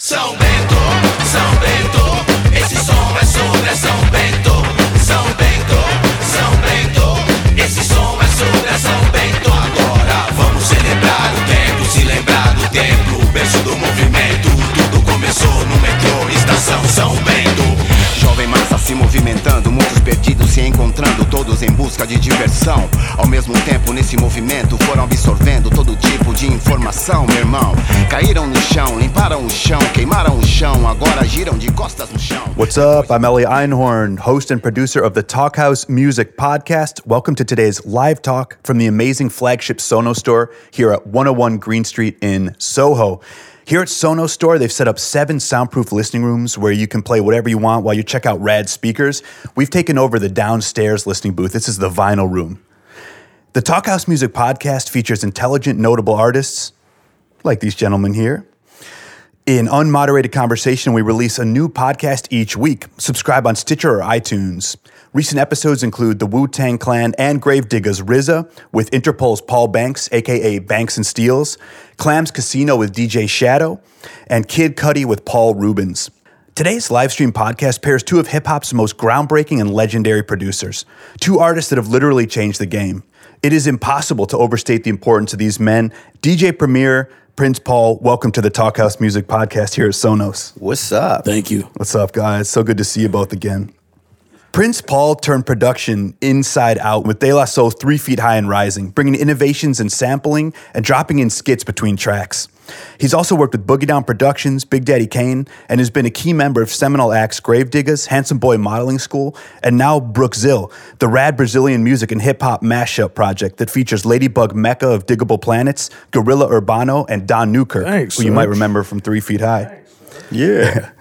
São Bento, São Bento, esse som é sobre São Bento, São Bento, São Bento, esse som é sobre São Bento. Agora vamos celebrar o tempo, se lembrar do tempo, o berço do movimento. Tudo começou no metrô, estação São Bento. Jovem massa se movimentando, todos em busca de diversão. Ao mesmo tempo, nesse movimento, foram absorvendo todo tipo de informação, meu irmão. Caíram no chão, limparam o chão, queimaram o chão, agora giram de costas no chão. What's up? I'm Elia Einhorn, host and producer of the Talkhouse Music Podcast. Welcome to today's live talk from the amazing flagship Sonos store here at 101 Green Street in Soho. Here at Sonos Store, they've set up seven soundproof listening rooms where you can play whatever you want while you check out rad speakers. We've taken over the downstairs listening booth. This is the vinyl room. The Talkhouse Music Podcast features intelligent, notable artists like these gentlemen here. In unmoderated conversation, we release a new podcast each week. Subscribe on Stitcher or iTunes. Recent episodes include the Wu Tang Clan and Gravediggaz RZA with Interpol's Paul Banks, aka Banks & Steelz, Clams Casino with DJ Shadow, and Kid Cudi with Paul Reubens. Today's live stream podcast pairs two of hip hop's most groundbreaking and legendary producers, two artists that have literally changed the game. It is impossible to overstate the importance of these men. DJ Premier, Prince Paul, welcome to the Talkhouse Music Podcast here at Sonos. What's up? Thank you. What's up, guys? So good to see you both again. Prince Paul turned production inside out with De La Soul three feet high and rising, bringing innovations in sampling and dropping in skits between tracks. He's also worked with Boogie Down Productions, Big Daddy Kane, and has been a key member of seminal acts Gravediggaz, Handsome Boy Modeling School, and now Brookzill, the rad Brazilian music and hip hop mashup project that features Ladybug Mecca of Digable Planets, Gorilla Urbano, and Don Newkirk, Thanks, who you might remember from Three Feet High. Yeah.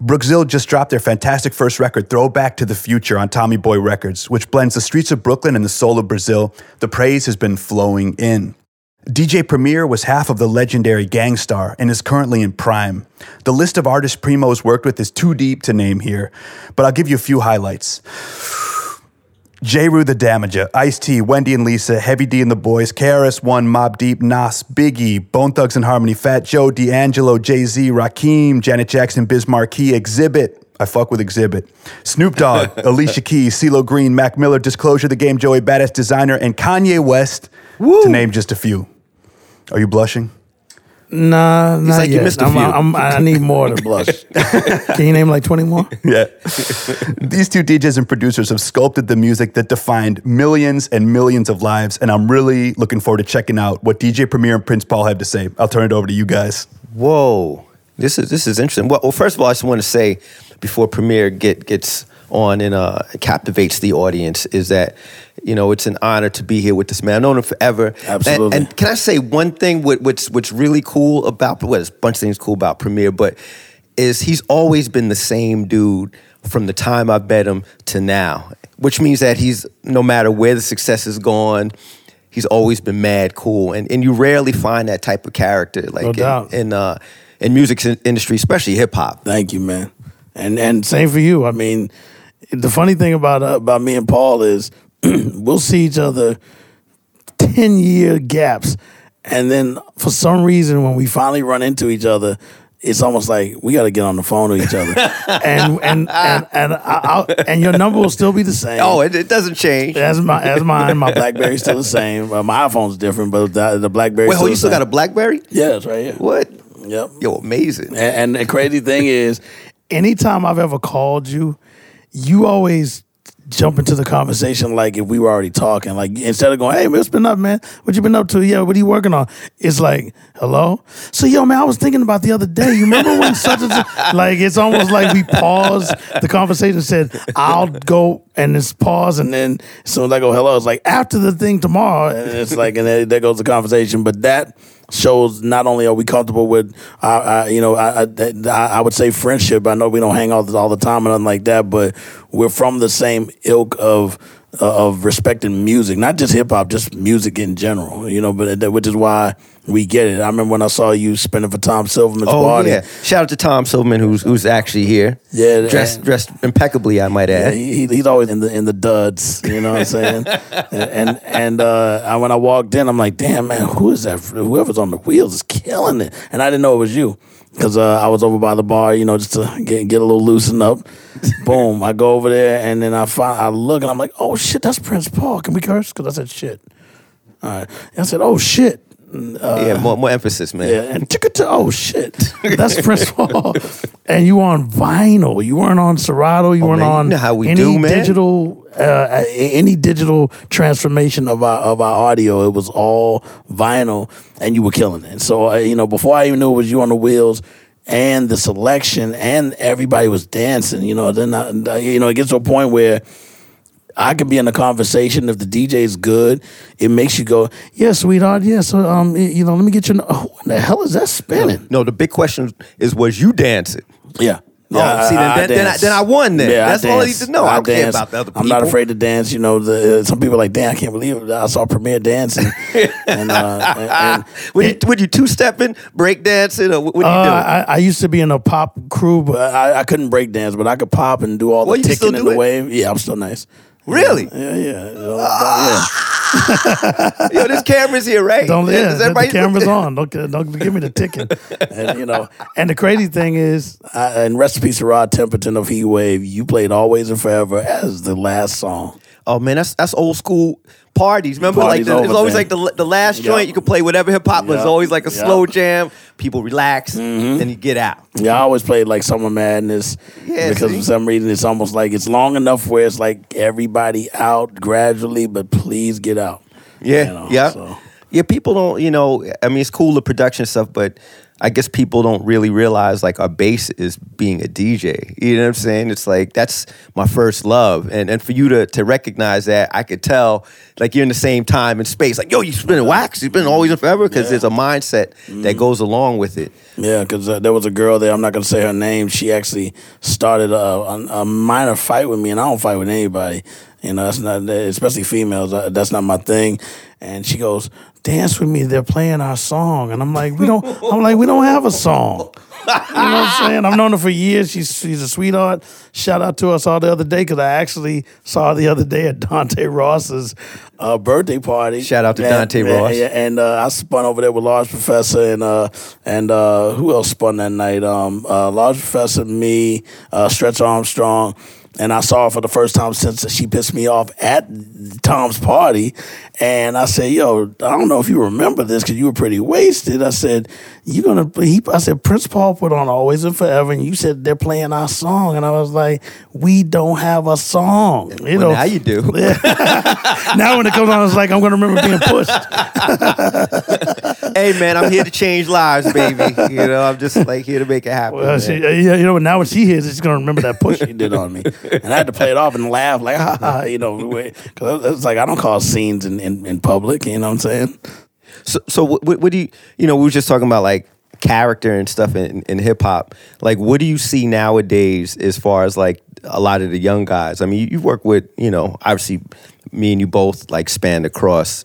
Brookzill just dropped their fantastic first record, Throwback to the Future, on Tommy Boy Records, which blends the streets of Brooklyn and the soul of Brazil. The praise has been flowing in. DJ Premier was half of the legendary Gang Starr and is currently in PRhyme. The list of artists Primo's worked with is too deep to name here, but I'll give you a few highlights. Jeru the Damaja, Ice T, Wendy and Lisa, Heavy D and the Boys, KRS-One, Mobb Deep, Nas, Biggie, Bone Thugs-n-Harmony, Fat Joe, D'Angelo, Jay Z, Rakim, Janet Jackson, Biz Markie, Xzibit. I fuck with Xzibit. Snoop Dogg, Alicia Keys, CeeLo Green, Mac Miller, Disclosure, The Game, Joey Badass Designer, and Kanye West, to name just a few. Are you blushing? Nah, not like, you yet. missed a I'm, few. I'm, i need more to blush. Can you name like 20 more? Yeah. These two DJs and producers have sculpted the music that defined millions and millions of lives, and I'm really looking forward to checking out what DJ Premier and Prince Paul have to say. I'll turn it over to you guys. Whoa. This is this is interesting. Well, well, first of all, I just want to say before Premier get gets on and uh, captivates the audience is that you know it's an honor to be here with this man. I've known him forever. And- Absolutely. And, can I say one thing? What, what's what's really cool about well, there's a bunch of things cool about Premier, but is he's always been the same dude from the time I met him to now, which means that he's no matter where the success has gone. He's always been mad cool, and, and you rarely find that type of character like No in- in uh, in music industry, especially hip hop. Thank you, man. And and same for you. I mean, the funny thing about uh, about me and Paul is we'll see each other 10 year gaps. And then for some reason, when we finally run into each other, it's almost like we got to get on the phone to each other, and and and and, I'll, and your number will still be the same. Oh, it, it doesn't change. as my as mine, my BlackBerry's still the same. Uh, my iPhone's different, but the, the BlackBerry. Wait, hold, you still got a BlackBerry? Yeah, it's right here. What? Yep. Yo, amazing. And, and the crazy thing is, anytime I've ever called you, you always jump into the conversation like if we were already talking. Like instead of going, "Hey, man, what's been up, man? What you been up to? Yeah, what are you working on?" It's like, "Hello." So, yo, man, I was thinking about the other day. You remember when such and such? Like it's almost like we paused the conversation. and Said, "I'll go," and it's pause, and then as soon as I go, "Hello," it's like after the thing tomorrow, and it's like, and then there goes the conversation. But that shows not only are we comfortable with, uh, uh, you know, I, I, I would say friendship. I know we don't hang out all the time and nothing like that, but we're from the same ilk of of respecting music, not just hip hop, just music in general. You know, but which is why we get it. I remember when I saw you spinning for Tom Silverman's Oh party. yeah! Shout out to Tom Silverman, who's who's actually here. Yeah, dressed and- dressed impeccably, I might Yeah, add. he, he's always in the in the duds, you know what I'm saying? and and uh, I, when I walked in, I'm like, damn man, who is that? Whoever's on the wheels is killing it, and I didn't know it was you. Because uh, I was over by the bar, you know, just to get get a little loosened up. Boom, I go over there and then I find I look and I'm like, oh shit, that's Prince Paul. Can we curse? Because I said shit. All right, and I said, oh shit. Yeah, more, more emphasis, man. Yeah, and chicka oh shit, that's Prince Paul. And you on vinyl. You weren't on Serato. You weren't Oh, man, you on know how we any do, man. digital, uh, any digital transformation of our of our audio. It was all vinyl, and you were killing it. So uh, you know, before I even knew it was you on the wheels. And the selection, and everybody was dancing. You know, then I, you know it gets to a point where I could be in a conversation if the DJ is good. It makes you go, yeah, sweetheart, yeah. So, um, you know, let me get your. Oh, what the hell is that spinning? No, the big question is, was you dancing? Yeah. Yeah, Oh, see, then- then- then I- then I won then. Yeah, That's all I need to know. I don't care dance. about the other I'm not afraid to dance. You know, the, some people are like, damn, I can't believe it. I saw Premier dancing. and, uh, and, and Would you, would you two stepping, break dancing, or what, what uh, you doing? I, I used to be in a pop crew, but I, I couldn't break dance, but I could pop and do all Well, the can ticking and the wave. Yeah, I'm still nice. Really? Yeah, yeah. yeah. Ah. Yo, this camera's here, right? Don't yeah, Is the everybody- camera's on. Don't don't give me the ticket. And you know, and the crazy thing is, I, and recipe to Rod Temperton of Heatwave, you played Always and Forever as the last song. Oh man, that's that's old school parties. Remember, Parties like the, it was always man. like the the last Yeah. joint you could play whatever hip hop was Yeah. always like a Yeah. slow jam. People relax, mm-hmm. then you get out. Yeah, I always played like Summer Madness Yeah, because see? for some reason it's almost like it's long enough where it's like everybody out gradually, but please get out. Yeah, You know, yeah, so. yeah. People don't, you know. I mean, it's cool the production stuff, but I guess people don't really realize like our base is being a DJ. You know what I'm saying? It's like that's my first love, and and for you to to recognize that, I could tell like you're in the same time and space. Like, yo, you spinning wax, you've been always and forever because there's a mindset Mm-hmm. that goes along with it. Yeah, because uh, there was a girl there. I'm not gonna say her name. She actually started a, a, a minor fight with me, and I don't fight with anybody. You know, that's not especially females. uh, That's not my thing. And she goes, "Dance with me." They're playing our song, and I'm like, "We don't." I'm like, "We don't have a song." You know what I'm saying? I've known her for years. She's she's a sweetheart. Shout out to us all the other day because I actually saw her the other day at Dante Ross's uh, birthday party. Shout out to And- Dante Ross. yeah, and uh, I spun over there with Large Professor and uh, and uh, who else spun that night? Um, uh, Large Professor, me, uh, Stretch Armstrong, and I saw her for the first time since she pissed me off at Tom's party. And I said, "Yo, I don't know if you remember this because you were pretty wasted." I said, "You gonna?" He, I said, "Prince Paul put on Always and Forever," and you said they're playing our song, and I was like, "We don't have a song." You Well, know, now you do. now when it comes on, it's like I'm gonna remember being pushed. hey man, I'm here to change lives, baby. You know, I'm just like here to make it happen. Well, she, yeah, you know, now when she hears it, she's gonna remember that push she did on me, and I had to play it off and laugh like, ha, ha, you know, because it's like I don't cause scenes in, in, in public. You know what I'm saying? So, so what, what, what do you, you know, we were just talking about like character and stuff in, in hip hop. Like, what do you see nowadays as far as like a lot of the young guys? I mean, you, you work with, you know, obviously me and you both like spanned across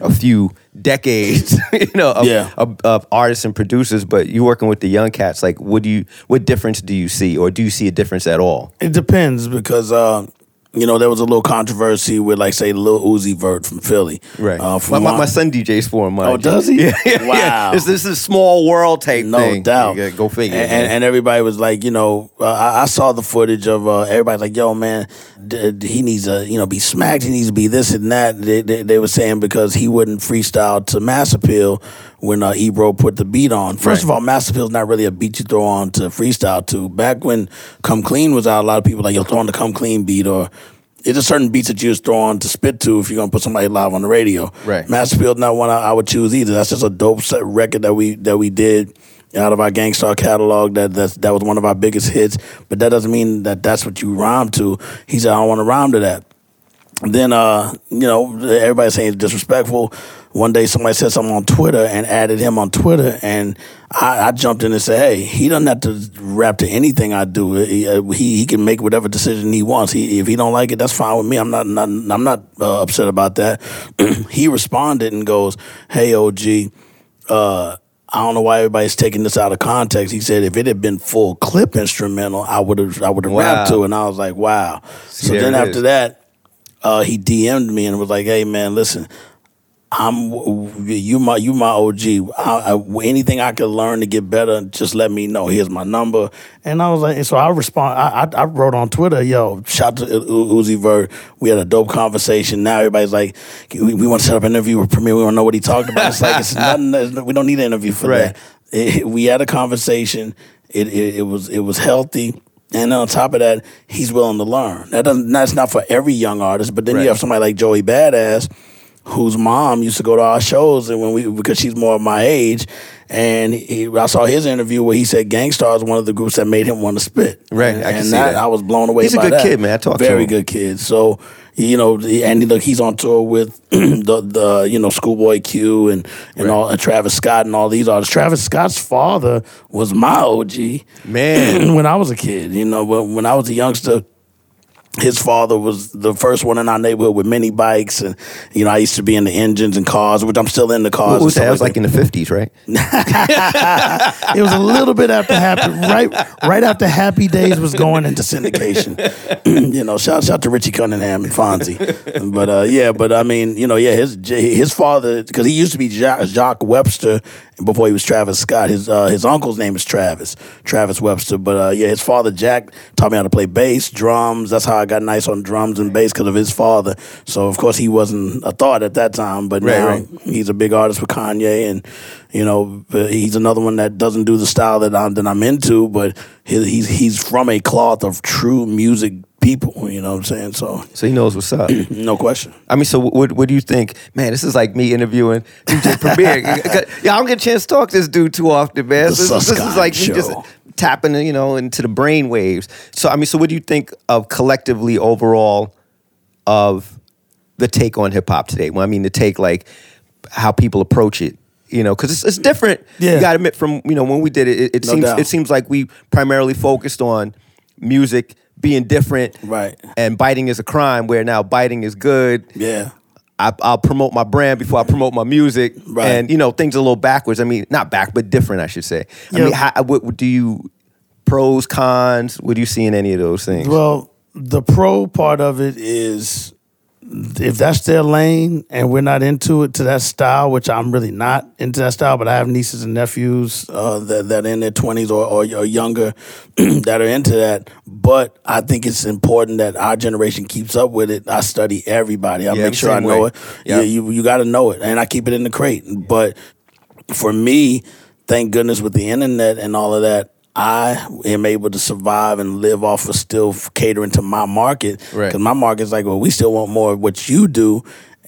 a few decades, you know, of, Yeah. of, of artists and producers, but you working with the young cats. Like, what do you, what difference do you see, or do you see a difference at all? It depends because uh, you know there was a little controversy with like say Lil Uzi Vert from Philly, Right. Uh, my, from my, one- my son DJs for him. Oh, does he? Yeah, yeah, Wow. yeah. This, this is a small world type no thing. doubt. Gotta go figure. And, and, and everybody was like, you know, uh, I, I saw the footage of uh, everybody like, yo, man, d- d- he needs to, you know, be smacked. He needs to be this and that. They, they, they were saying because he wouldn't freestyle to Mass Appeal when uh, Ebro put the beat on. First of all, Mass Appeal's not really a beat you throw on to freestyle to. Back when Come Clean was out, a lot of people like, yo, throw on the Come Clean beat or. It's just certain beats that you just throw on to spit to if you're gonna put somebody live on the radio. Right. Mass Appeal not one I, I would choose either. That's just a dope set record that we that we did out of our Gang Starr catalog. That that's, that was one of our biggest hits. But that doesn't mean that that's what you rhyme to. He said I don't want to rhyme to that. Then uh, you know, everybody's saying it's disrespectful. One day somebody said something on Twitter and added him on Twitter, and I, I jumped in and said, "Hey, he doesn't have to rap to anything I do. He uh, he, he can make whatever decision he wants. He, if he don't like it, that's fine with me. I'm not, not I'm not uh, upset about that." he responded and goes, "Hey, OG." Uh, I don't know why everybody's taking this out of context. He said if it had been full clip instrumental, I would have I would have Wow. rapped to it. And I was like, wow. so then after is. that, uh, he DM'd me and was like, hey man, listen, I'm you my you my OG. I, I, anything I could learn to get better, just let me know. Here's my number. And I was like, so I respond. I, I, I wrote on Twitter, yo, shout to U- Uzi Vert. We had a dope conversation. Now everybody's like, we, we want to set up an interview with Premier. We want to know what he talked about. It's like it's nothing. We don't need an interview for Right. that. It- we had a conversation. It, it it was it was healthy. And on top of that, he's willing to learn. That doesn't that's not for every young artist. But then Right. you have somebody like Joey Badass, whose mom used to go to our shows, and when we because she's more of my age, and he, I saw his interview where he said Gang Starr is one of the groups that made him want to spit. Right, and, I can and see that, that. I was blown away. He's a good that. kid, man. I talked to him. very good kid. So you know, and look, he's on tour with the the you know Schoolboy Q and and all and Travis Scott and all these artists. Travis Scott's father was my OG Man. when I was a kid. You know, when, when I was a youngster. His father was the first one in our neighborhood with mini bikes, and you know I used to be in the engines and cars, which I'm still in the cars. What was that? It was like in the fifties, right? it was a little bit after happy right right after Happy Days was going into syndication. you know, shout shout to Richie Cunningham and Fonzie. But uh, yeah, but I mean, you know, yeah, his his father because he used to be Jacques Webster before he was Travis Scott. His uh, his uncle's name is Travis Travis Webster. But uh, yeah, his father Jack taught me how to play bass, drums. That's how I got nice on drums and bass because of his father. So of course he wasn't a thought at that time, but Right, now right. he's a big artist with Kanye, and you know he's another one that doesn't do the style that I'm that I'm into, but he, he's he's from a cloth of true music people. You know what I'm saying? So So he knows what's up. no question. I mean, so what what do you think? Man, this is like me interviewing DJ Premier. yeah, I don't get a chance to talk to this dude too often, man. This, this is like me just tapping, you know, into the brain waves. So I mean, so what do you think of collectively overall of the take on hip hop today? Well, I mean, the take like how people approach it. You know, because it's, it's different. Yeah. You got to admit, from you know when we did it, it, it No seems doubt. it seems like we primarily focused on music being different, Right. And biting is a crime. Where now biting is good. Yeah. I, I'll promote my brand before I promote my music, Right. and you know things are a little backwards. I mean, not back, but different, I should say. I mean, how, what, what do you pros, cons? What do you see in any of those things? Well, the pro part of it is if that's their lane and we're not into it to that style, which I'm really not into that style, but I have nieces and nephews uh, that that are in their 20s or, or, or younger that are into that. But I think it's important that our generation keeps up with it. I study everybody. I Yeah, make sure I know way. it. Yeah. Yeah, you you got to know it, and I keep it in the crate. But for me, thank goodness with the internet and all of that, I am able to survive and live off of still catering to my market. Right. Because my market's like, well, we still want more of what you do,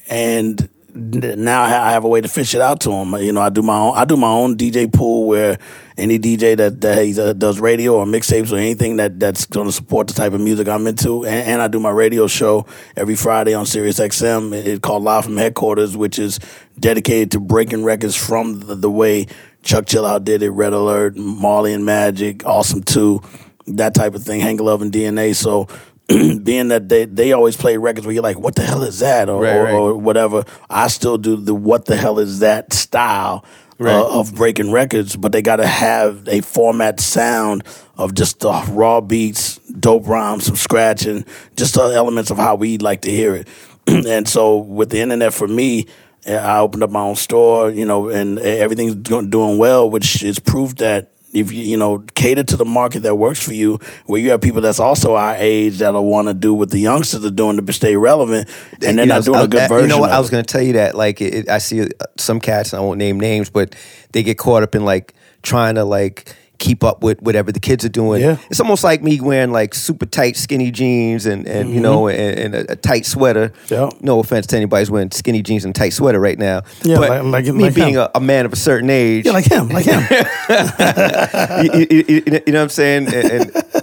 and now I have a way to fish it out to them. You know, I do my own. I do my own DJ pool where any DJ that that either uh, does radio or mixtapes or anything that that's going to support the type of music I'm into, and, and I do my radio show every Friday on Sirius XM. It's called Live from Headquarters, which is dedicated to breaking records from the, the way Chuck Chill Out did it, Red Alert, Marley and Magic, Awesome Two, that type of thing, Hank Love and DNA. So. being that they, they always play records where you're like, what the hell is that? Or, Right, or, right. or whatever. I still do the what the hell is that style Right. uh, of breaking records, but they got to have a format sound of just the raw beats, dope rhymes, some scratching, just the elements of how we like to hear it. and so with the internet for me, uh, I opened up my own store, you know, and everything's do- doing well, which is proof that if you you know cater to the market that works for you, where you have people that's also our age that'll want to do what the youngsters are doing to stay relevant, and they're You know, not doing I- a good I- version. You know what? I was going to tell you that. Like, it, it- I see uh, some cats. I won't name names, but they get caught up in like trying to like keep up with whatever the kids are doing. Yeah. It's almost like me wearing like super tight skinny jeans and and you know and, and a, a tight sweater. Mm-hmm. Yeah. No offense to anybody's wearing skinny jeans and tight sweater right now. Yeah, but like- like- me like being a, a man of a certain age. Yeah, like him, like him. you, you- you- you know what I'm saying? And, and,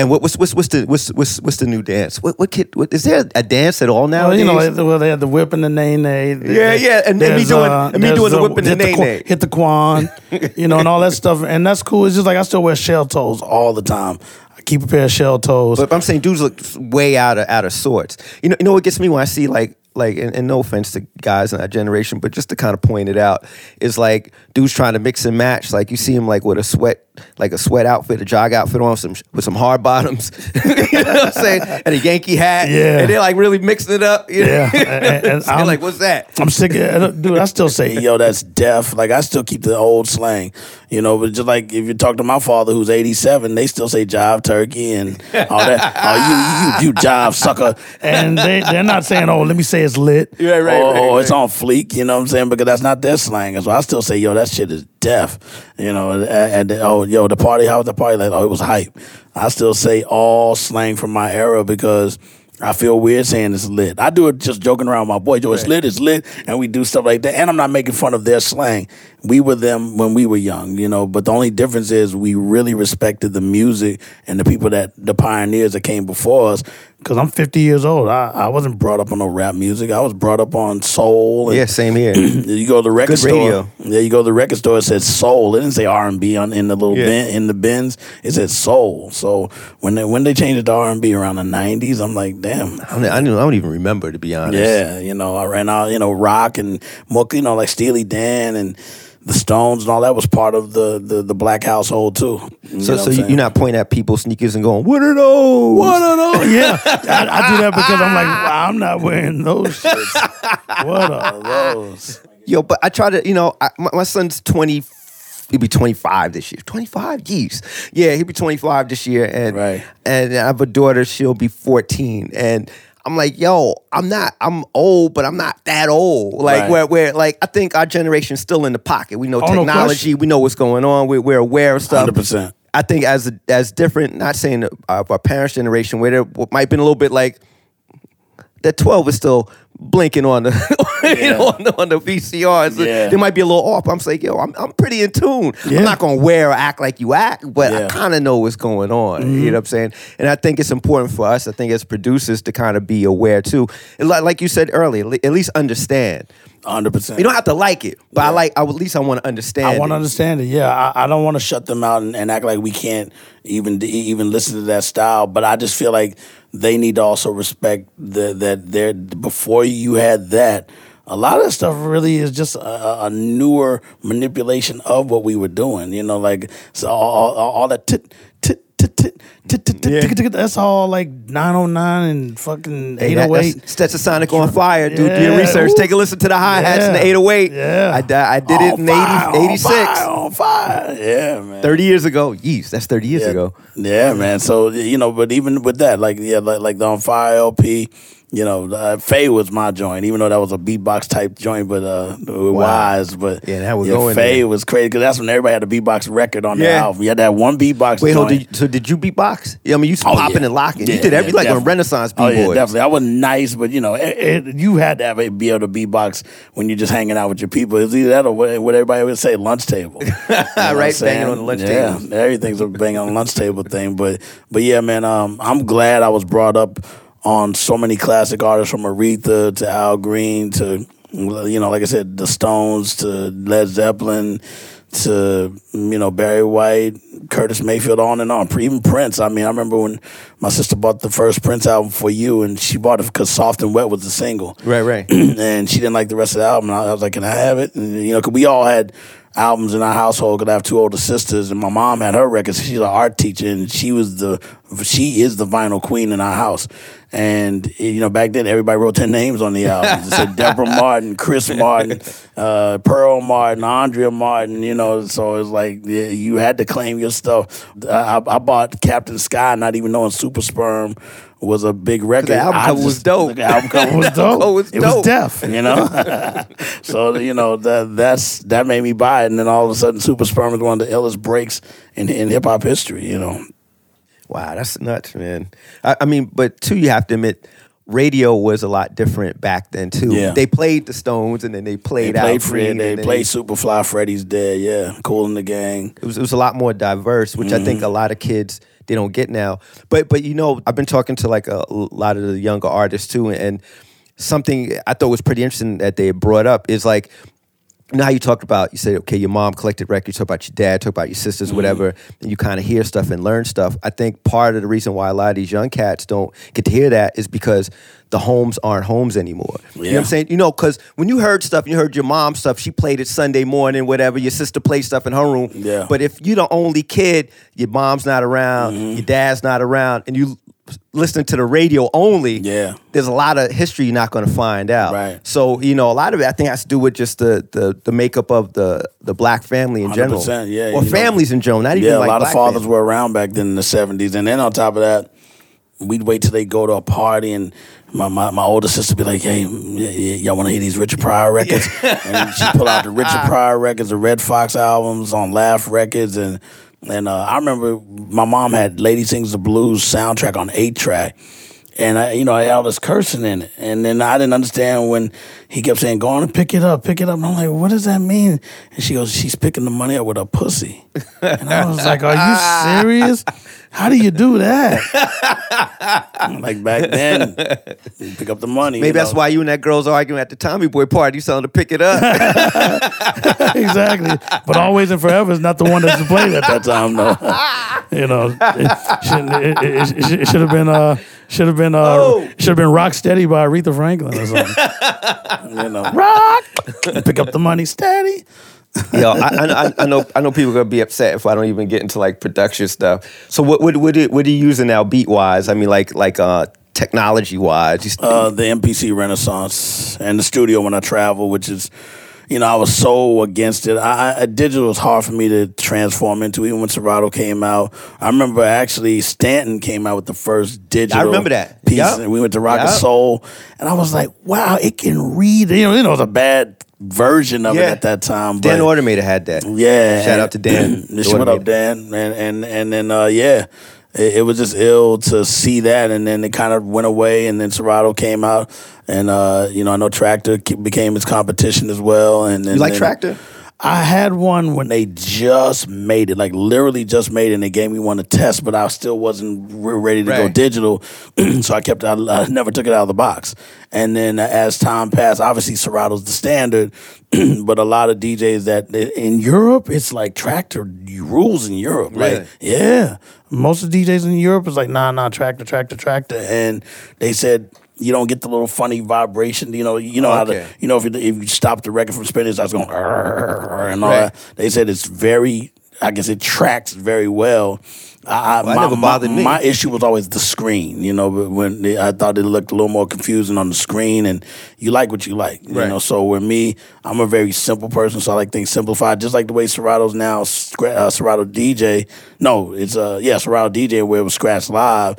and what, what's what's what's the what's what's what's the new dance? What what kid? What, is there a dance at all now? Well, you know, they- well, they had the whip and the nay nay. Yeah, yeah, and- and me doing- uh, and me doing the whip and the nay nay. hit the quan, you know, and all that stuff, and that's cool. It's just like I still wear shell toes all the time. I keep a pair of shell toes. But I'm saying dudes look way out of out of sorts. You know, you know what gets me when I see like like and, and no offense to guys in our generation, but just to kind of point it out is like dudes trying to mix and match. Like you see him like with a sweat like a sweat outfit, a jog outfit on, some with some hard bottoms, you know what I'm saying, and a Yankee hat. Yeah. and they're like really mixing it up. You know? Yeah, and- and I'm- like, what's that? I'm sick of it, dude. I still say, yo, that's deaf. Like I still keep the old slang, you know. But just like if you talk to my father, who's 87, they still say jive turkey and all that. oh, you, you, you jive sucker. And they they're not saying, oh, let me say it's lit. Right, right, or, right, or it's right. on fleek. You know what I'm saying? Because that's not their slang. So I still say, yo, that shit is deaf. You know, and, and oh, yo, the party, how was the party? Like, oh, it was hype. I still say all slang from my era because. I feel weird saying it's lit. I do it just joking around with my boy. Joe, it's lit, it's lit, and we do stuff like that. And I'm not making fun of their slang. We were them when we were young, you know. But the only difference is we really respected the music and the people that the pioneers that came before us. Because I'm 50 years old. I, I wasn't brought up on no rap music. I was brought up on soul. And Yeah, same here. you go to the record Good store. radio. Yeah, you go to the record store. It says soul. It didn't say R and B on in the little Yeah. bin, in the bins. It said soul. So when they when they changed it to R and B around the '90s, I'm like, damn. I don't, I don't I don't even remember to be honest. Yeah, you know, I ran out, you know, rock and more, you know, like Steely Dan and the Stones and all that was part of the the, the black household too. You So, so what I'm you- saying? you're not pointing at people's sneakers and going, "What are those? What are those? Yeah, I, I do that because I'm like, wow, I'm not wearing those shits. What are those? Yo, but I try to, you know, I, my, my son's 20, he'll be 25 this year. 25? Yeez. Yeah, he'll be 25 this year. And, Right. and I have a daughter, she'll be 14. And I'm like, yo, I'm not, I'm old, but I'm not that old. Like, Right. where, where, like, I think our generation's still in the pocket. We know Oh, technology, question. we know what's going on, we're, we're aware of stuff. 100%. I think as as different, not saying uh, our parents' generation, where there might have been a little bit like that 12 is still blinking on the you know, on the, on the VCR. So Yeah. They might be a little off. I'm saying, yo, I'm, I'm pretty in tune. Yeah. I'm not gonna wear or act like you act, but I Yeah. Mm-hmm. kind of know what's going on. You know what I'm saying? And I think it's important for us. I think as producers to kind of be aware too. Like, you said earlier, at least understand. 100. percent You don't have to like it, but I like. I, at least I want to understand. I want to understand it. Yeah, I, I don't want to shut them out and, and act like we can't even even listen to that style. But I just feel like they need to also respect the, that they're before you had that. A lot of stuff really is just a- a, a newer manipulation of what we were doing. You know, like so all, all, all that tit tit tit tit That's all like 909 and fucking Hey, that- 808. that's Stetsasonic on fire, dude. Do your research. Take a listen to the hi hats and the 808. Yeah. I, I did it in fire, 80, on 86. fire, On fire. Yeah, man. 30 years ago. Yeez, that's 30 years ago. Yeah, man. So you know, but even with that, like yeah, like like the on fire LP, you know, uh, Faye was my joint, even though that was a beatbox type joint, but uh, with wise. But Yeah, that was going Faye there. was crazy because that's when everybody had a beatbox record on their Yeah. album. You had that one beatbox. Wait, hold so did you beatbox? Yeah, I mean, you used to Oh, popping yeah. and locking. Yeah, you did every yeah, like a. Renaissance Oh b-boy. yeah, definitely. I wasn't nice, but you know, it, it, you had to have a, be able to beatbox when you're just hanging out with your people. It's either that or what, what everybody would say, lunch table. You know Right, banging on the lunch table. yeah, table. everything's a bang on lunch table thing. But but yeah, man, um, I'm glad I was brought up on so many classic artists from Aretha to Al Green to you know, like I said, the Stones to Led Zeppelin to you know Barry White, Curtis Mayfield, on and on. Even Prince. I mean, I remember when my sister bought the first Prince album for you, and she bought it because "Soft and Wet" was the single Right, right. and she didn't like the rest of the album. I was like, "Can I have it?" And, you know, because we all had albums in our household. Because I have two older sisters, and my mom had her records. She's an art teacher, and she was the she is the vinyl queen in our house. And you know, back then everybody wrote their names on the albums. It said Deborah Martin, Chris Martin, uh, Pearl Martin, Andrea Martin. You know, so it's like yeah, you had to claim your stuff. I, I bought Captain Sky, not even knowing Super Sperm was a big record. album I cover was dope. The album cover was dope. Oh, it's it was dope. deaf, you know. so you know that that's that made me buy it, and then all of a sudden, Super Sperm is one of the illest breaks in in hip hop history. You know, Wow, that's nuts, man. I, I mean, but too, you have to admit, radio was a lot different back then too. Yeah. They played the Stones and then they they played, played out Fred, they played Superfly, Freddie's Dead, yeah, Kool & the Gang. it was it was a lot more diverse, which I think mm-hmm. a lot of kids they don't get now. But but you know, I've been talking to like a lot of the younger artists too, and something I thought was pretty interesting that they brought up is like now you talked about you said okay your mom collected records talk about your dad talk about your sisters Mm-hmm. whatever and you kind of hear stuff and learn stuff i think part of the reason why a lot of these young cats don't get to hear that is because the homes aren't homes anymore you know what i'm saying you know because when you heard stuff you heard your mom stuff she played it sunday morning whatever your sister played stuff in her room Yeah. but if you're the only kid your mom's not around Mm-hmm. your dad's not around and you listening to the radio only Yeah. there's a lot of history you're not going to find out Right. so you know, a lot of it I think has to do with just the the, the makeup of the the black family in general, 100%, yeah, or you know. families in general. Not even Yeah, like a lot of fathers families. were around back then in the seventies, and then on top of that, we'd wait till they go to a party, and my my, my older sister be like, "Hey, y- y- y'all want to hear these Richard Pryor records?" and she pull out the Richard Pryor records, the Redd Foxx albums on Laff Records, and and uh, I remember my mom had Lady Sings the Blues soundtrack on eight track. And I, you know, I had all this cursing in it, and then I didn't understand when he kept saying, "Go on and pick it up, pick it up." And I'm like, "What does that mean?" And she goes, "She's picking the money up with her pussy." And I was like, "Are you serious? How do you do that?" like back then, you pick up the money. Maybe you that's know? why you and that girl's arguing at the Tommy Boy party. You telling to pick it up. exactly. But always and forever is not the one that's played at that time, though. you know, it, it, it, it, should have been uh should have been uh Oh. should have been Rock Steady by Aretha Franklin or something. You know, rock, pick up the money, steady. Yo, I, I, I know I know people are gonna be upset if I don't even get into like production stuff. So what what what, are- what are you using now beat wise? I mean like like uh technology wise. uh, the MPC Renaissance and the studio when I travel, which is, you know, I was so against it. I, I digital was hard for me to transform into. Even when Serato came out, I remember actually Stanton came out with the first digital. I remember that. piece, Yup. and we went to Rock and Yup. Soul, and I was like, wow, it can read. You know, you know, it was a bad version of it at that time. Dan but, Automator had that. yeah. Shout and- out to Dan. Shout Automator. out Dan. And and and then uh, yeah. It, it was just ill to see that, and then it kind of went away, and then Serato came out, and uh, you know I know Traktor became his competition as well, and then, You like then- Traktor? I had one when they just made it, like literally just made it, and they gave me one to test, but I still wasn't re- ready to go digital, so I kept. I, I never took it out of the box, and then as time passed, obviously Serato's the standard, but a lot of DJs that in Europe, it's like Traktor rules in Europe, Really? like yeah, most of the DJs in Europe is like nah, nah, Traktor, Traktor, Traktor, and they said. You don't get the little funny vibration, you know. You know how Okay. to, you know, if you, if you stop the record from spinning, it starts going and all Right. that. They said it's very, I guess it tracks very well. I, I, Well, my, never bothered my, me. my issue was always the screen, you know, when they, I thought it looked a little more confusing on the screen, and you like what you like, you Right. know. So with me, I'm a very simple person, so I like things simplified, just like the way Serato's now uh, Serato DJ. No, it's uh yeah Serato DJ where it was Scratch Live.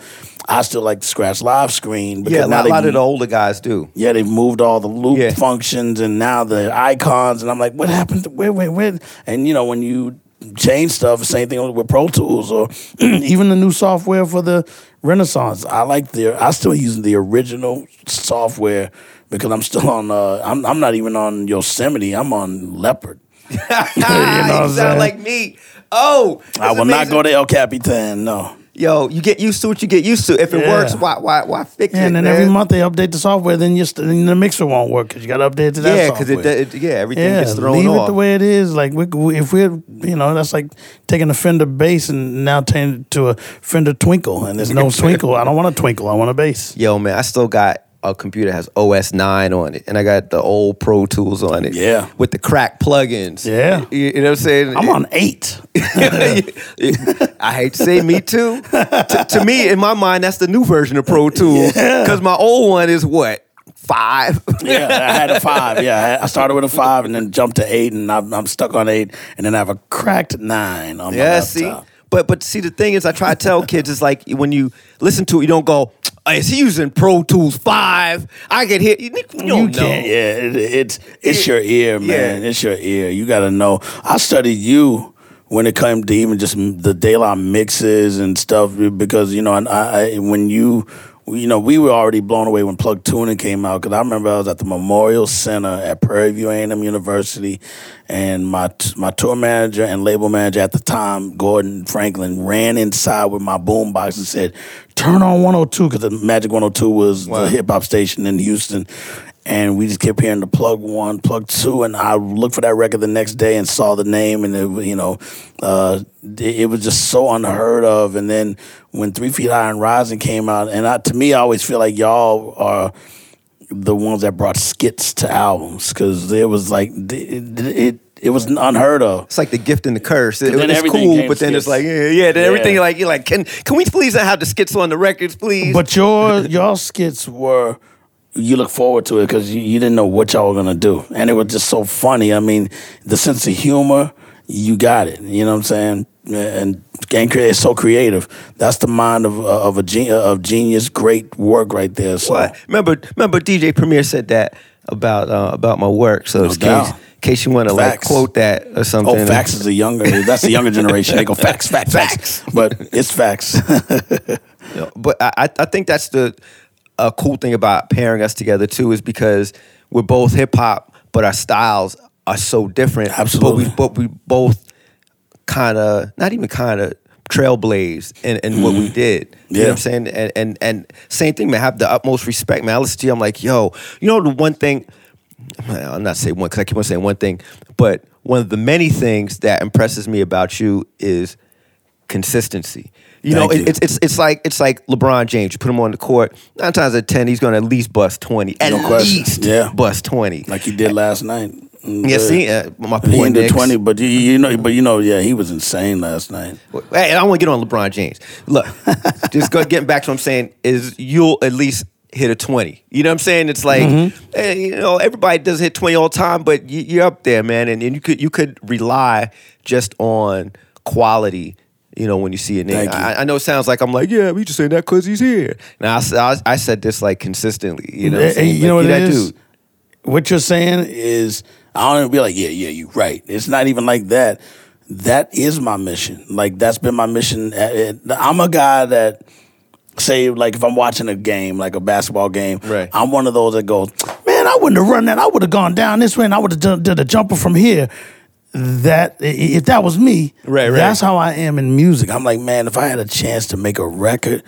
I still like the Scratch Live screen because Yeah, a now they lot of the older guys do. yeah, they've moved all the loop Yeah. functions and now the icons, and I'm like, what happened? To, where, where, where? And you know, when you change stuff, same thing with Pro Tools or even the new software for the Renaissance. I like the, I still using the original software because I'm still on. Uh, I'm I'm not even on Yosemite. I'm on Leopard. you know you sound like me. Oh, I will not go to El Capitan. No. Yo, you get used to what you get used to. If it Yeah. works, why why why fix Yeah, it? and then man? every month they update the software. Then you st- then the mixer won't work because you got to update it to that yeah, because it, it yeah everything Yeah, gets thrown leave off. it the way it is. Like we, we- if we're, you know, that's like taking a Fender bass and now turning it to a Fender Twinkle, and there's no twinkle. I don't want a twinkle. I want a bass. Yo, man, I still got a computer has OS nine on it, and I got the old Pro Tools on it. Yeah. with the crack plugins. Yeah. you, you know what I'm saying? I'm on eight. I hate to say me too. to, to me, in my mind, that's the new version of Pro Tools. Because my old one is what five. yeah, I had a five. Yeah, I started with a five and then jumped to eight, and I'm, I'm stuck on eight, and then I have a cracked nine on my Yeah, laptop. see. But but see, the thing is, I try to tell kids, it's like when you listen to it, you don't go, Uh, "Is he using Pro Tools five? I get hit." You, you You don't know. can't. Yeah, it, it's it's your ear, man. Yeah. It's your ear. You got to know. I studied you when it came to even just the daylight mixes and stuff because you know, I, I when you. You know, we were already blown away when Plug Tunin' came out because I remember I was at the Memorial Center at Prairie View A&M University, and my my tour manager and label manager at the time, Gordon Franklin, ran inside with my boombox and said, "Turn on 102" because the Magic 102 was the hip hop station in Houston, and we just kept hearing the plug one, plug two, and I looked for that record the next day and saw the name, and it, was, you know, uh, it, it was just so unheard of. And then when Three Feet High and Rising came out, and I, to me, I always feel like y'all are the ones that brought skits to albums because it was like it, it it was unheard of. It's like the gift and the curse. It, it's cool, but then it's like, yeah, yeah. Then Yeah. everything like you're like, can can we please have the skits on the records, please? But your your skits were you look forward to it because you, you didn't know what y'all were gonna do, and it was just so funny. I mean, the sense of humor, you got it. You know what I'm saying? And game create is so creative. That's the mind of of a gen- of genius. Great work right there. So What? Remember, remember, DJ Premier said that about uh, about my work. So in case, in case you want to like quote that or something. Oh, facts is a younger. That's the younger generation. They go facts, facts, facts. But it's facts. Know, but I I think that's the a cool thing about pairing us together too is because we're both hip hop, but our styles are so different. Absolutely. But we but we both kind of not even kind of trailblazed in, in what we mm-hmm. did. You know Yeah. what I'm saying? And and and same thing, man. I have the utmost respect, man. I listen to you. I'm like, yo, you know the one thing. I'm not saying one because I keep on saying one thing, but one of the many things that impresses me about you is consistency. You know, Thank it, it's it's it's like it's like LeBron James. You put him on the court, nine times out of ten, he's going to at least bust twenty. At No question. least, Yeah. bust twenty. like he did last night. Mm, yeah, see, uh, my He poor twenty, but you, you know, but you know, yeah, he was insane last night. Hey, I want to get on LeBron James. Look, just go, getting back to what I'm saying is you'll at least hit a 20. You know what I'm saying? It's like, Mm-hmm. eh, you know, everybody does hit 20 all the time, but you, you're up there, man. And, and you could you could rely just on quality. You know, when you see a name. I, I know it sounds like I'm like, yeah, we just saying that because he's here. Now I, I, I said this like consistently. You know, what you know Like, what it is? dude. What you're saying is, I don't even be like, yeah, yeah, you're right. It's not even like that. That is my mission. Like that's been my mission. I'm a guy that say like if I'm watching a game, like a basketball game, Right. I'm one of those that goes, man, I wouldn't have run that. I would have gone down this way, and I would have done, did a jumper from here. That if that was me, Right, right. that's how I am in music. I'm like, man, if I had a chance to make a record,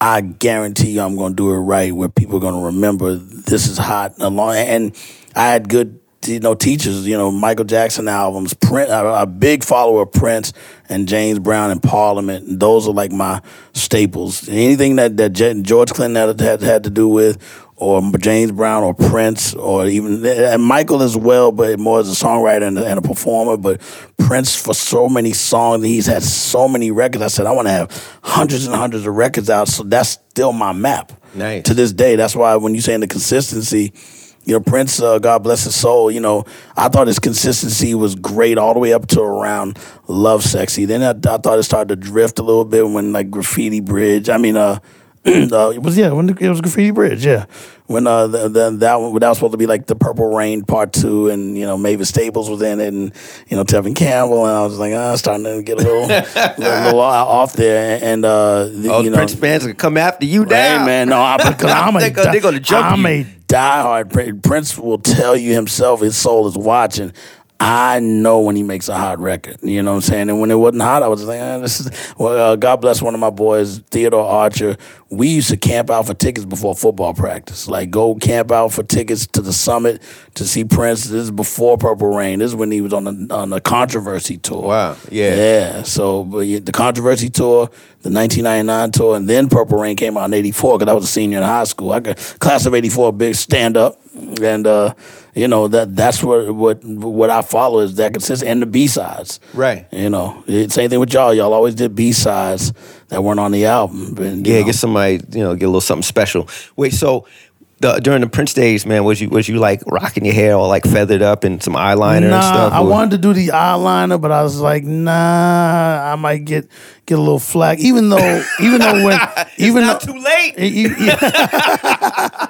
I guarantee you I'm going to do it right where people are going to remember this is hot and along. And I had good, you know, teachers, you know, Michael Jackson albums, Prince, a, a big follower of Prince and James Brown and Parliament. And those are like my staples. Anything that, that George Clinton had, had, had to do with, or James Brown or Prince or even and Michael as well, but more as a songwriter and a, and a performer. But Prince for so many songs, he's had so many records. I said I want to have hundreds and hundreds of records out, so that's still my map. Nice. To this day, that's why when you saying the consistency, you know, Prince, uh, God bless his soul. You know, I thought his consistency was great all the way up to around Lovesexy. Then I, I thought it started to drift a little bit when like Graffiti Bridge. I mean, uh, uh, it was yeah, when it was Graffiti Bridge, yeah. When uh, the, the, that one that was supposed to be like the Purple Rain Part Two, and you know Mavis Staples was in it, and you know Tevin Campbell, and I was like, ah, starting to get a little, little, little off there, and uh, the- Oh, you know, Prince fans gonna come after you Hey now. man, no, I, because I'm a They go- they gonna jump I'm you. a diehard Prin- Prince will tell you himself. His soul is watching. I know when he makes a hot record. You know what I'm saying? And when it wasn't hot, I was like, eh, this is. Well, uh, God bless one of my boys, Theodore Archer. We used to camp out for tickets before football practice. Like go camp out for tickets to the summit to see Prince. This is before Purple Rain. This is when he was on the on the controversy tour. Wow, yeah. Yeah. So but yeah, the controversy tour, the 1999 tour, and then Purple Rain came out in '84 because I was a senior in high school. I got class of '84, big stand up, and uh, you know that that's what what what I follow is that consists and the B sides. Right. You know, it, same thing with y'all. Y'all always did B sides that weren't on the album. You Yeah, know, get somebody, you know, get a little something special. Wait, so the, during the Prince days, man, was you was you like rocking your hair all like feathered up and some eyeliner nah, and stuff? I or- wanted to do the eyeliner, but I was like, nah, I might get get a little flack. Even though, even though when, even not though, too late.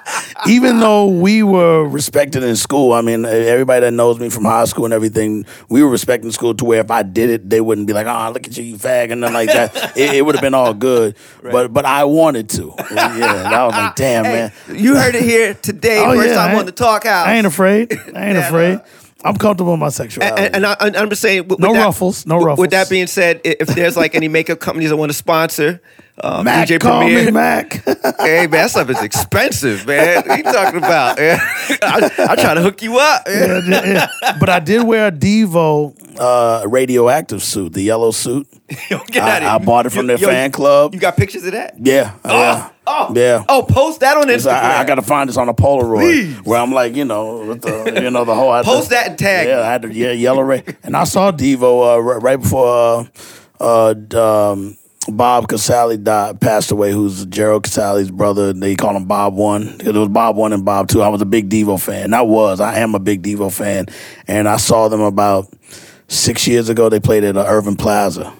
Even though we were respected in school, I mean, everybody that knows me from high school and everything, we were respected in school to where if I did it, they wouldn't be like, "Ah, look at you, you fag," and nothing like that. it, it would have been all good. But but I wanted to. Yeah, and I was like, damn, Hey, man. you heard it here today, Oh, first yeah, time on the Talkhouse. I ain't afraid. I ain't afraid. I'm comfortable in my sexuality. and, and I, and I'm just saying, with, No with that- ruffles, no ruffles. With that being said, if there's like any makeup companies that want to sponsor um, Mac, DJ call Premier, me Mac. hey man, that stuff is expensive, man. What you talking about? man? I, I try to hook you up. Yeah, yeah, yeah. but I did wear a Devo uh, radioactive suit, the yellow suit. Get I, I bought it from Yo, their yo, fan club. You got pictures of that? yeah, yeah, Oh, yeah. Oh, post that on Instagram. I, I got to find this on a Polaroid Please. where I'm like, you know, with the, you know, the whole. I Post to- that and tag Yeah. I had to, yeah, yellow ray. And I saw Devo uh, right, right before uh, uh, um, Bob Casale died, passed away. Who's Gerald Casale's brother? They call him Bob One. It was Bob One and Bob Two. I was a big Devo fan. I was. I am a big Devo fan, and I saw them about six years ago. They played at uh, Irving Plaza.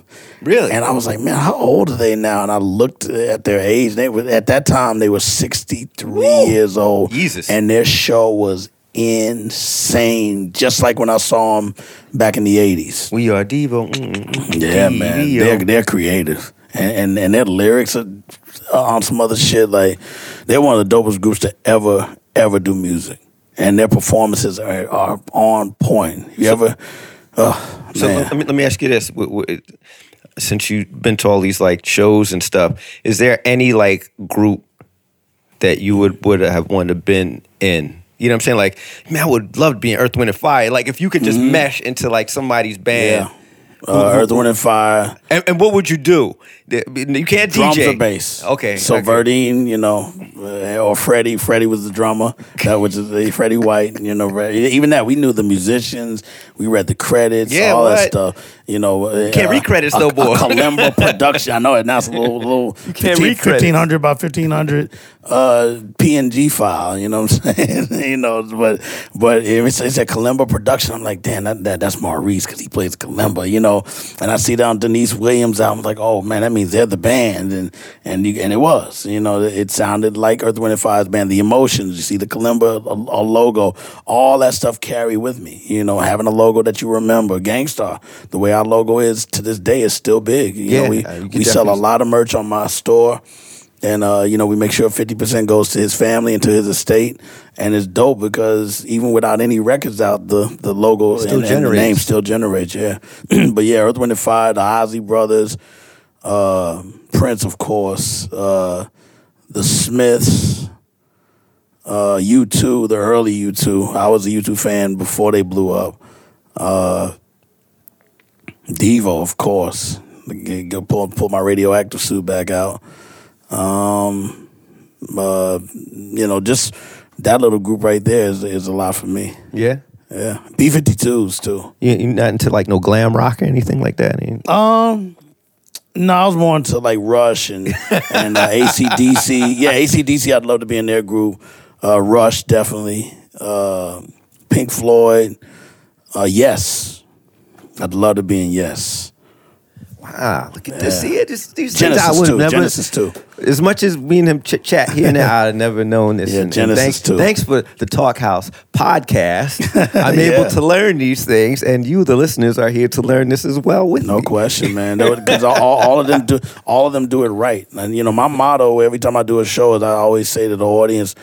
Really? And I was like, man, how old are they now? And I looked at their age. They were at that time they were 63 years old. Jesus. And their show was insane. Just like when I saw them back in the 80s. we are Devo. Mm, mm, mm. Yeah, man. They're they're creative. And, and and their lyrics are on some other shit. Like they're one of the dopest groups to ever, ever do music. And their performances are, are on point. You ever oh, So man. let me, let me ask you this: since you've been to all these like shows and stuff, is there any like group that you would would have wanted to been in? You know what I'm saying? Like, man, I would love to be in Earth, Wind, and Fire. Like, if you could just mesh into like somebody's band. Mm-hmm. yeah. Uh, Earth, Wind, and Fire. And, and what would you do? You can't DJ. drums or bass. Okay. So okay. Verdine, you know, uh, or Freddie. Freddie was the drummer. That was the Freddie White. You know, even that we knew the musicians. We read the credits. Yeah, all that stuff. You know, uh, can't read credits no more. A Kalimba production. I know it now. It's a little, little can't read credits. fifteen hundred by fifteen hundred uh, PNG file. You know what I'm saying? you know, but but it's, it's a Kalimba production, I'm like, damn, that, that that's Maurice because he plays Kalimba. You know, and I see down Deniece Williams I'm like, oh man, that means they're the band, and and you, and it was. You know, it sounded like Earth, Wind, and Fire's band. The emotions, you see the Kalimba a, a logo, all that stuff carry with me. You know, having a logo that you remember, Gang Starr, the way our logo is to this day is still big. You Yeah, know, we uh, we sell a lot of merch on my store. And uh, you know, we make sure fifty percent goes to his family and to his estate, and it's dope because even without any records out, the the logo Still and, and the generates. name still generates. Yeah, but yeah, Earth, Wind and Fire, the Ozzy Brothers, uh, Prince, of course, uh, the Smiths, uh, U two, the early U two. I was a U two fan before they blew up. Uh, Devo, of course. Go pull pull my radioactive suit back out. Um, uh, you know, just that little group right there is is a lot for me. Yeah. Yeah, B 52s too. You, you not into like no glam rock or anything like that? Um, no, I was more into like Rush and and uh, ACDC. Yeah, ACDC. I'd love to be in their group. Uh, Rush definitely. Uh, Pink Floyd. Uh, yes, I'd love to be in Yes. Wow, look at this. See, it just these Genesis things I would have never. Genesis too. As much as me and him chit chat here and there, I'd have never known this. Yeah, And- and Genesis thanks, too. Thanks for the Talkhouse podcast. I'm Yeah. able to learn these things, and you, the listeners, are here to learn this as well with No me. No question, man. Because all, all of them do all of them do it right. And you know, my motto every time I do a show is I always say to the audience,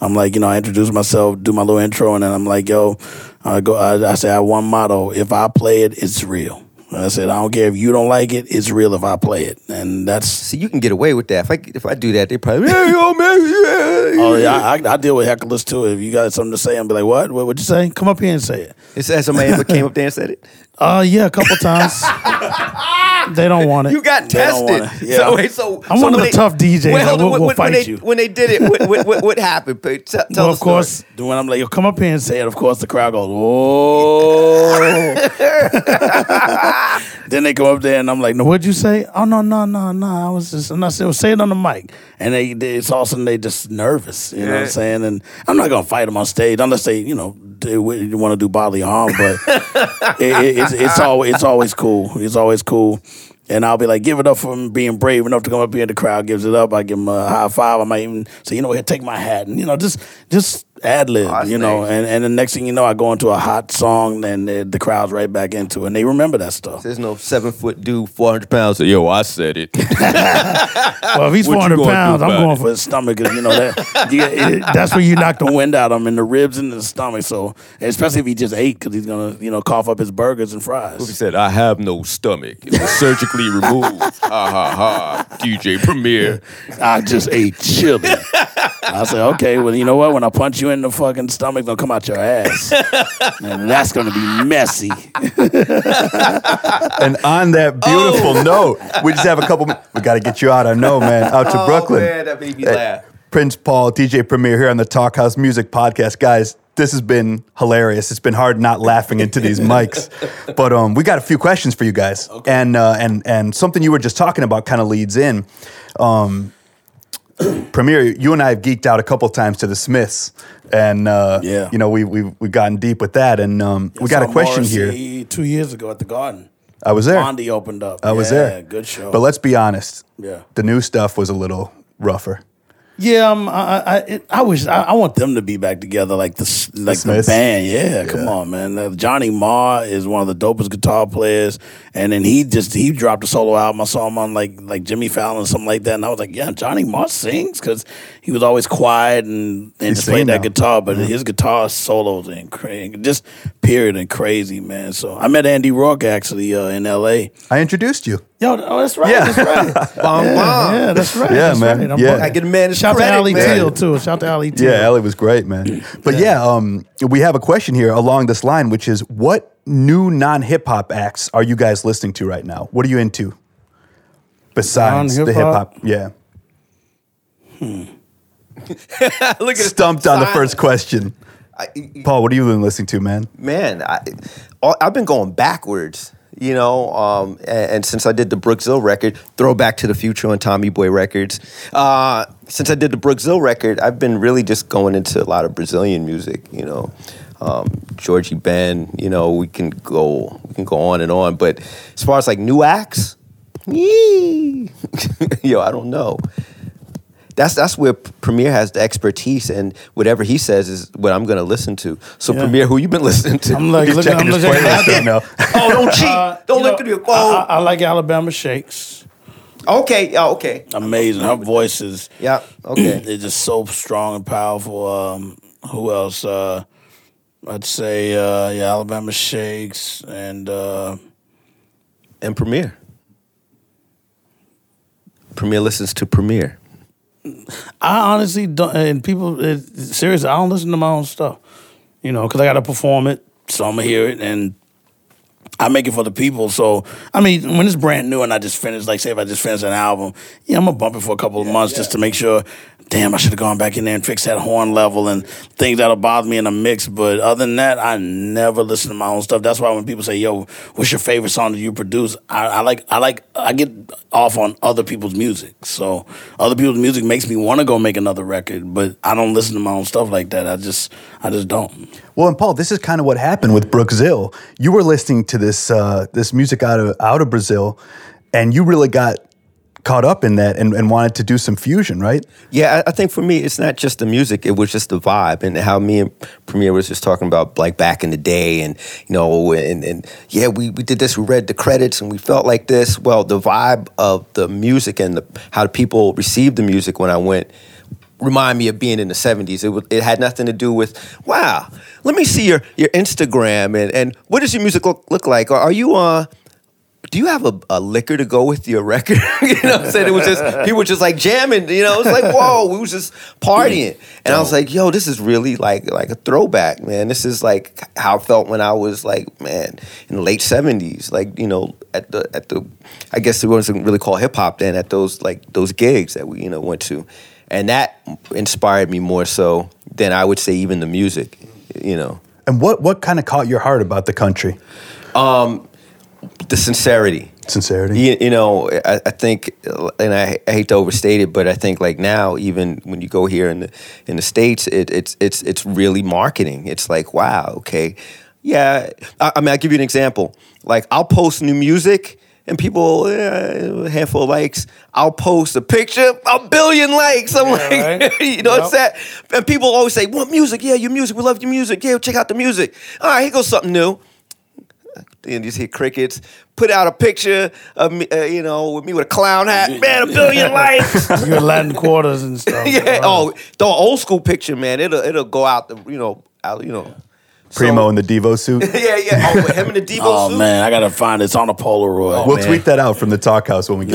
I'm like, you know, I introduce myself, do my little intro, and then I'm like, yo, I go, I, I say, I have one motto: if I play it, it's real. I said, I don't care if you don't like it, it's real if I play it, and that's. See, you can get away with that. If I if I do that, they probably, hey, yo, man, yeah. Oh yeah, I, I, deal with hecklers too. If you got something to say, I'm be like, what? What would you say? Come up here and say it." it. Is that somebody ever came up there and said it? Uh, yeah, a couple times. they don't want it. You got They don't want tested. it. Yeah. So, wait, so I'm so one of when the tough DJs Wait, that hold on. will- When- will when fight they, you. When they did it, what, what, what, what happened? Tell, tell well, the of story. course, when I'm like, yo, come up here and say it, of course, the crowd goes, oh. then they go up there and I'm like, no, what'd you say? Oh, no, no, no, no. I was just, and I said, well, say it on the mic. And they, they it's all of a sudden they just nervous, you know what I'm saying? And I'm not going to fight them on stage unless they, you know, they want to do bodily harm, but it, it, it's, it's, always, it's always cool. It's always cool. And I'll be like, give it up for him being brave enough to come up here. The crowd gives it up. I give him a high five. I might even say, you know, here, take my hat. And, you know, just just ad lib, Oh, you know, and, and the next thing you know, I go into a hot song, and the, the crowd's right back into it, and they remember that stuff. There's no seven foot dude, four hundred pounds. Yo, I said it. Well, if he's What 400 pounds, I'm going it? for his stomach, 'cause, you know that you, it, that's where you knock the wind out of him in the ribs and the stomach. So, especially if he just ate, because he's gonna, you know, cough up his burgers and fries. He said, "I have no stomach. It was surgically removed." ha ha ha. DJ Premier. I just ate chili. I said, okay, well, you know what? When I punch you in the fucking stomach, gonna come out your ass, and that's gonna be messy. And on that beautiful Oh. note, we just have a couple. We got to get you out. I know, man. Out to Brooklyn. Oh man, that made me laugh. Prince Paul, DJ Premier here on the Talkhouse Music Podcast, guys. This has been hilarious. It's been hard not laughing into these mics, but um, we got a few questions for you guys, and uh, and and something you were just talking about kind of leads in. Um, Premier, you and I have geeked out a couple times to the Smiths, and uh, Yeah. you know we we we've gotten deep with that, and um, we got a question here. Two years ago at the Garden, I was there. Bondi opened up. I was Yeah, there. Good show. But let's be honest. Yeah. The new stuff was a little rougher. Yeah, um, I, I, I- I wish I, I want them to be back together, like the like the, Smiths? band. Yeah, come on, man. Uh, Johnny Marr is one of the dopest guitar players, and then he just he dropped a solo album. I saw him on like like Jimmy Fallon or something like that, and I was like, yeah, Johnny Marr sings because he was always quiet and and just played that now. guitar, but his guitar solos and crazy, just period and crazy, man. So I met Andy Rourke actually uh, in L.A. I introduced you. Yo, oh, that's right, Yeah. that's right. Bong yeah, bong. yeah, that's right. Yeah, that's man. Right. I'm Yeah. I get a man his Shout credit, to Ali man. Teal too. Shout out to Ali Teal. Yeah, Ellie was great, man. But yeah, um, we have a question here along this line, which is what new non hip hop acts are you guys listening to right now? What are you into? Besides the hip Non-hip-hop? hop, yeah. Look at Stumped on the first question. I, Paul, what are you been listening to, man? man, I, all- I've been going backwards, you know. Um, and, and since I did the Brookzilla record, Throwback to the Future on Tommy Boy Records. Uh, since I did the Brookzilla record, I've been really just going into a lot of Brazilian music, you know. Um, Jorge Ben, you know, we can go, we can go on and on. But as far as like new acts, yo, I don't know. That's that's where Premier has the expertise, and whatever he says is what I'm going to listen to. So, Yeah. Premier, who you been listening to? I'm like, He's looking, I'm checking his looking playlist at right now. oh, don't cheat! Uh, don't look know, at your I, phone. I, I like Alabama Shakes. okay, yeah, okay, Amazing. Her voice is yeah, okay. it's just so strong and powerful. Um, who else? Uh, I'd say uh, yeah, Alabama Shakes and uh, and Premier. Premier listens to Premier. I honestly don't. And people, it, seriously, I don't listen to my own stuff. You know, because I got to perform it, so I'm gonna hear it, and I make it for the people. So I mean, when it's brand new and I just finished, like say if I just finished an album, yeah, I'm gonna bump it for a couple of months just to make sure. Damn, I should have gone back in there and fixed that horn level and things that'll bother me in a mix. But other than that, I never listen to my own stuff. That's why when people say, "Yo, what's your favorite song that you produce?" I, I like, I like, I get off on other people's music. So other people's music makes me want to go make another record, but I don't listen to my own stuff like that. I just, I just don't. Well, and Paul, this is kind of what happened with Brookzill. You were listening to this uh, this music out of out of Brazil, and you really got caught up in that and, and wanted to do some fusion, right? Yeah, I, I think for me, it's not just the music; it was just the vibe, and how me and Premier was just talking about, like back in the day, and you know, and, and yeah, we, we did this, we read the credits, and we felt like this. Well, the vibe of the music and the, how the people received the music when I went remind me of being in the 70s. It, was, it had nothing to do with, wow, let me see your, your Instagram and, and what does your music look, look like? Are, you, uh, do you have a, a liquor to go with your record? you know what I'm saying? It was just, people were just like jamming, you know, it's like, whoa, we was just partying. And I was like, yo, this is really like, like a throwback, man. This is like how I felt when I was like, man, in the late 70s, like, you know, at the, at the, I guess it wasn't really called hip hop then, at those, like, those gigs that we, you know, went to. And that inspired me more so than I would say even the music, you know. And what what kind of caught your heart about the country? Um, The sincerity. Sincerity. You, you know, I, I think, and I, I hate to overstate it, but I think like now, even when you go here in the in the states, it, it's it's it's really marketing. It's like, wow, okay, yeah. I, I mean, I'll give you an example. Like, I'll post new music, and people eh, a handful of likes. I'll post a picture, a billion likes. I'm like, right. you know, it's Yep. that. And people always say, "What music? Yeah, your music. We love your music. Yeah, check out the music." All right, here goes something new. Then you just hear crickets. Put out a picture of me, uh, you know, with me with a clown hat. Man, a billion likes. You in Latin quarters and stuff. yeah. Oh, the old school picture, man. It'll it'll go out the you know out you know. Primo So- in the Devo suit. yeah, yeah. Oh, him and the Devo Oh suit. man, I gotta find it. It's on a Polaroid. we'll man. tweet that out from the Talkhouse when we get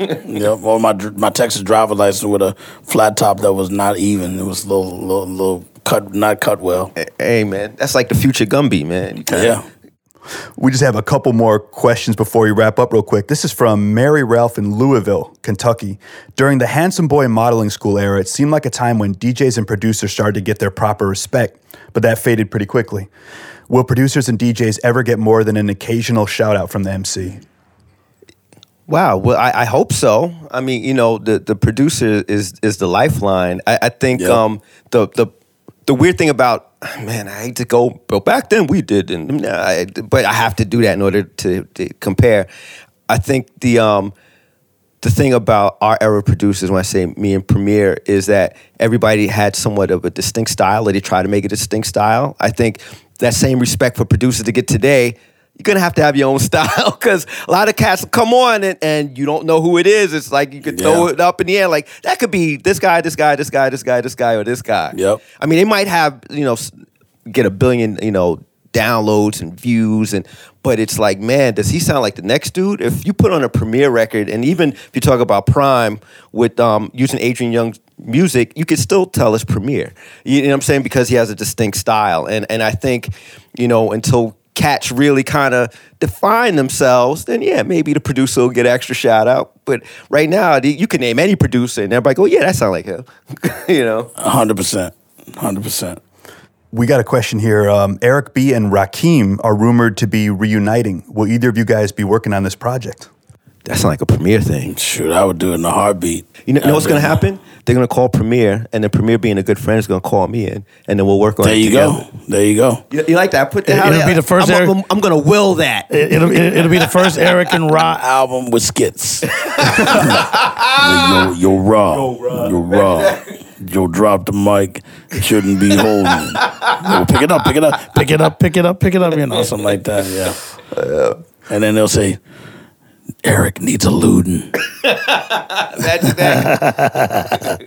Yeah, done. yep. Or my my Texas driver license with a flat top that was not even. It was a little little, little cut, not cut well. Hey man, that's like the future Gumby, man. You kinda- Yeah. We just have a couple more questions before we wrap up, real quick. This is from Mary Ralph in Louisville, Kentucky. During the Handsome Boy modeling school era, it seemed like a time when DJs and producers started to get their proper respect, but that faded pretty quickly. Will producers and DJs ever get more than an occasional shout out from the MC? Wow. Well, I, I hope so. I mean, you know, the the producer is is the lifeline. I, I think Yeah. um the the the weird thing about man, I hate to go, but back then we did, and I, but I have to do that in order to, to compare. I think the um the thing about our era producers, when I say me and Premier, is that everybody had somewhat of a distinct style, or they try to make a distinct style. I think that same respect for producers to get today, you're gonna have to have your own style because a lot of cats come on and, and you don't know who it is. It's like you could throw Yeah. it up in the air, like that could be this guy, this guy, this guy, this guy, this guy, or this guy. Yep. I mean, they might have you know get a billion you know downloads and views and but it's like man does he sound like the next dude if you put on a Premier record and even if you talk about PRhyme with um, using Adrian Younge's music you could still tell it's Premier you know what i'm saying because he has a distinct style and and i think you know until cats really kind of define themselves then yeah maybe the producer will get extra shout out but right now you can name any producer and everybody go yeah that sound like him you know hundred percent, hundred percent. We got a question here. Um, Eric B. and Rakim are rumored to be reuniting. Will either of you guys be working on this project? That sound like a Premier thing Shoot, I would do it in a heartbeat. You know, you know what's going to happen? They're going to call Premier, and then Premier, being a good friend, is going to call me in, and then we'll work on There it There you together. go. There you go. You, you like that? Put that. It- it'll be the first I'm, Eric- I'm, I'm going to will that. It, it'll, it, it'll be the first Eric and Ra album with skits. yo, You're yo, You'll drop the mic. Shouldn't be holding. Yo, pick it up, pick it up, pick it up, pick it up, pick it up. You know, something like that. Yeah. And then they'll say, Eric needs a Luden. That's that.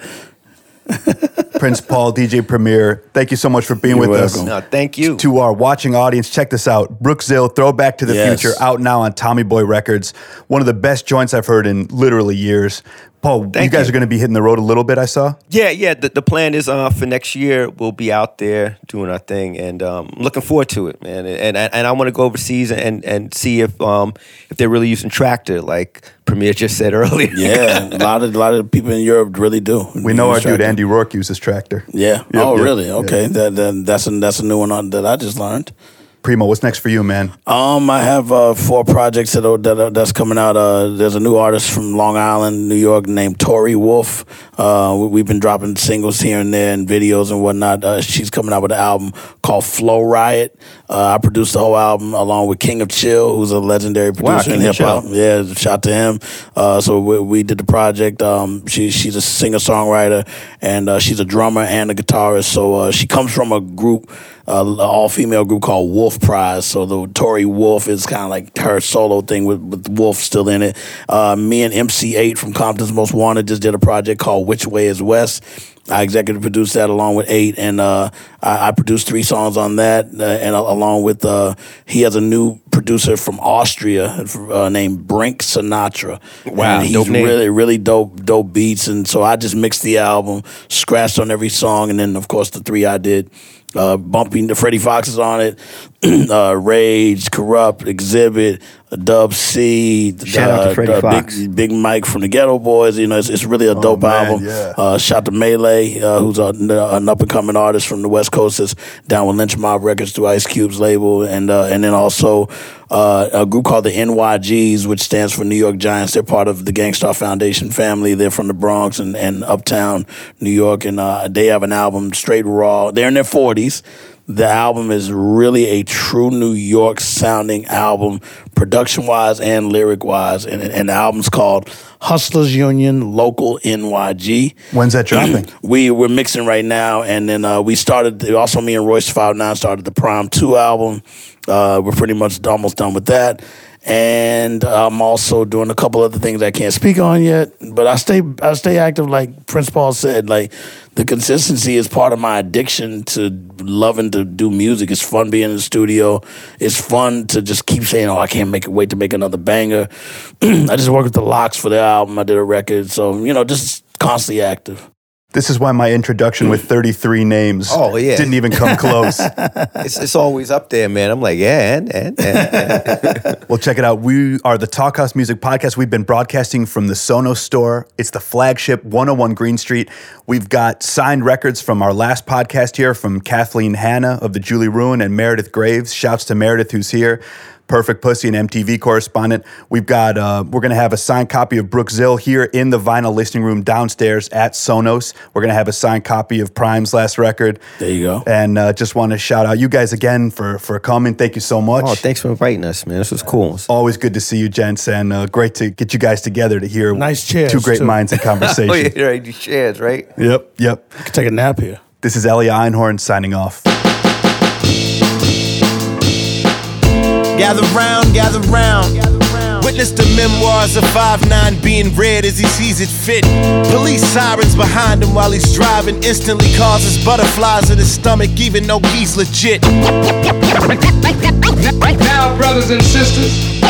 Prince Paul, DJ Premier, thank you so much for being You're with us. no, thank you. To our watching audience, check this out. Brookzilla, Throwback to the Yes. Future, out now on Tommy Boy Records. One of the best joints I've heard in literally years. Paul, you guys you. are going to be hitting the road a little bit, I saw. Yeah, yeah. The, the plan is uh, for next year we'll be out there doing our thing, and um, I'm looking forward to it, man. And and, and I want to go overseas and, and see if um, if they're really using Traktor, like Premier just said earlier. Yeah, a lot of a lot of people in Europe really do. We know our Use dude. Andy Rourke uses Traktor. Yeah. Yep, oh, yep, really? yep. Okay. That, that that's a that's a new one that I just learned. Primo, what's next for you, man? Um, I have uh, four projects that, are, that are, that's coming out. Uh, there's a new artist from Long Island, New York, named Tori Wolf. Uh, we, we've been dropping singles here and there and videos and whatnot. Uh, she's coming out with an album called Flow Riot. Uh, I produced the whole album along with King of Chill, who's a legendary Wow, producer in hip hop. Yeah, shout to him. Uh, so we, we did the project. Um, she, she's a singer songwriter and uh, she's a drummer and a guitarist. So uh, she comes from a group, an all female group called Wolf Prize. So the Tori Wolf is kind of like her solo thing with, with Wolf still in it. Uh, me and MC Eiht from Compton's Most Wanted just did a project called Which Way Is West. I executive produced that along with Eiht, and uh, I, I produced three songs on that, uh, and uh, along with uh, he has a new producer from Austria uh, named Brenk Sinatra. Wow, and he's dope name. really really dope dope beats, and so I just mixed the album, scratched on every song, and then of course the three I did. Uh, bumping the Freddie Foxes on it, uh, Rage, Kurupt, Xzibit, Dub C, Shout out to uh, Freddie uh, Foxxx. Big, Big Mike from the Geto Boys. You know, it's, it's really a dope man, album. yeah. Uh, shout to Melee, uh, who's a, an up and coming artist from the West Coast, that's down with Lynch Mob Records through Ice Cube's label, and uh, and then also uh, a group called the NYGs, which stands for New York Giants. They're part of the Gang Starr Foundation family. They're from the Bronx and, and Uptown New York, and uh, they have an album straight raw. They're in their forties. The album is really a true New York sounding album, production wise and lyric wise. And, and the album's called Hustlers Union Local NYG. When's that dropping? we we're mixing right now, and then uh, we started. Also, me and Royce Five Nine started the PRhyme Two album. Uh, we're pretty much almost done with that, and I'm also doing a couple other things I can't speak on yet. But I stay I stay active, like Prince Paul said. Like the consistency is part of my addiction to loving to do music. It's fun being in the studio. It's fun to just keep saying, "Oh, I can't make it wait to make another banger." I just worked with the LOX for the album. I did a record, so you know, just constantly active. This is why my introduction with 33 names Oh, yeah. didn't even come close. It's, it's always up there, man. I'm like, yeah, and, and, and. well, check it out. We are the Talkhouse Music Podcast. We've been broadcasting from the Sonos store. It's the flagship 101 Green Street. We've got signed records from our last podcast here from Kathleen Hanna of the Julie Ruin and Meredith Graves. Shouts to Meredith, who's here. Perfect Pussy, an MTV correspondent. We've got, uh, we're going to have a signed copy of Brookzill here in the vinyl listening room downstairs at Sonos. We're going to have a signed copy of PRhyme's last record. There you go. And uh, just want to shout out you guys again for, for coming. Thank you so much. oh, thanks for inviting us, man. This was cool. Always good to see you, gents, and uh, great to get you guys together to hear Nice chairs, two great too. minds in conversation. Oh, yeah, right. You shares, right? Yep, yep. Could take a nap here. This is Elia Einhorn signing off. Gather round, gather round. Witness the memoirs of 5'9 being read as he sees it fit. Police sirens behind him while he's driving instantly causes butterflies in his stomach, even though he's legit. Now, brothers and sisters,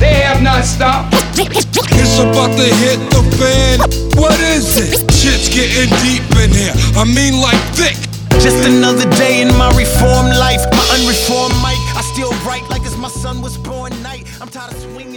they have not stopped. It's about to hit the fan. What is it? Shit's getting deep in here. I mean, like thick. Just another day in my reformed life, my unreformed mic. I still write like as my son was born night. I'm tired of swinging.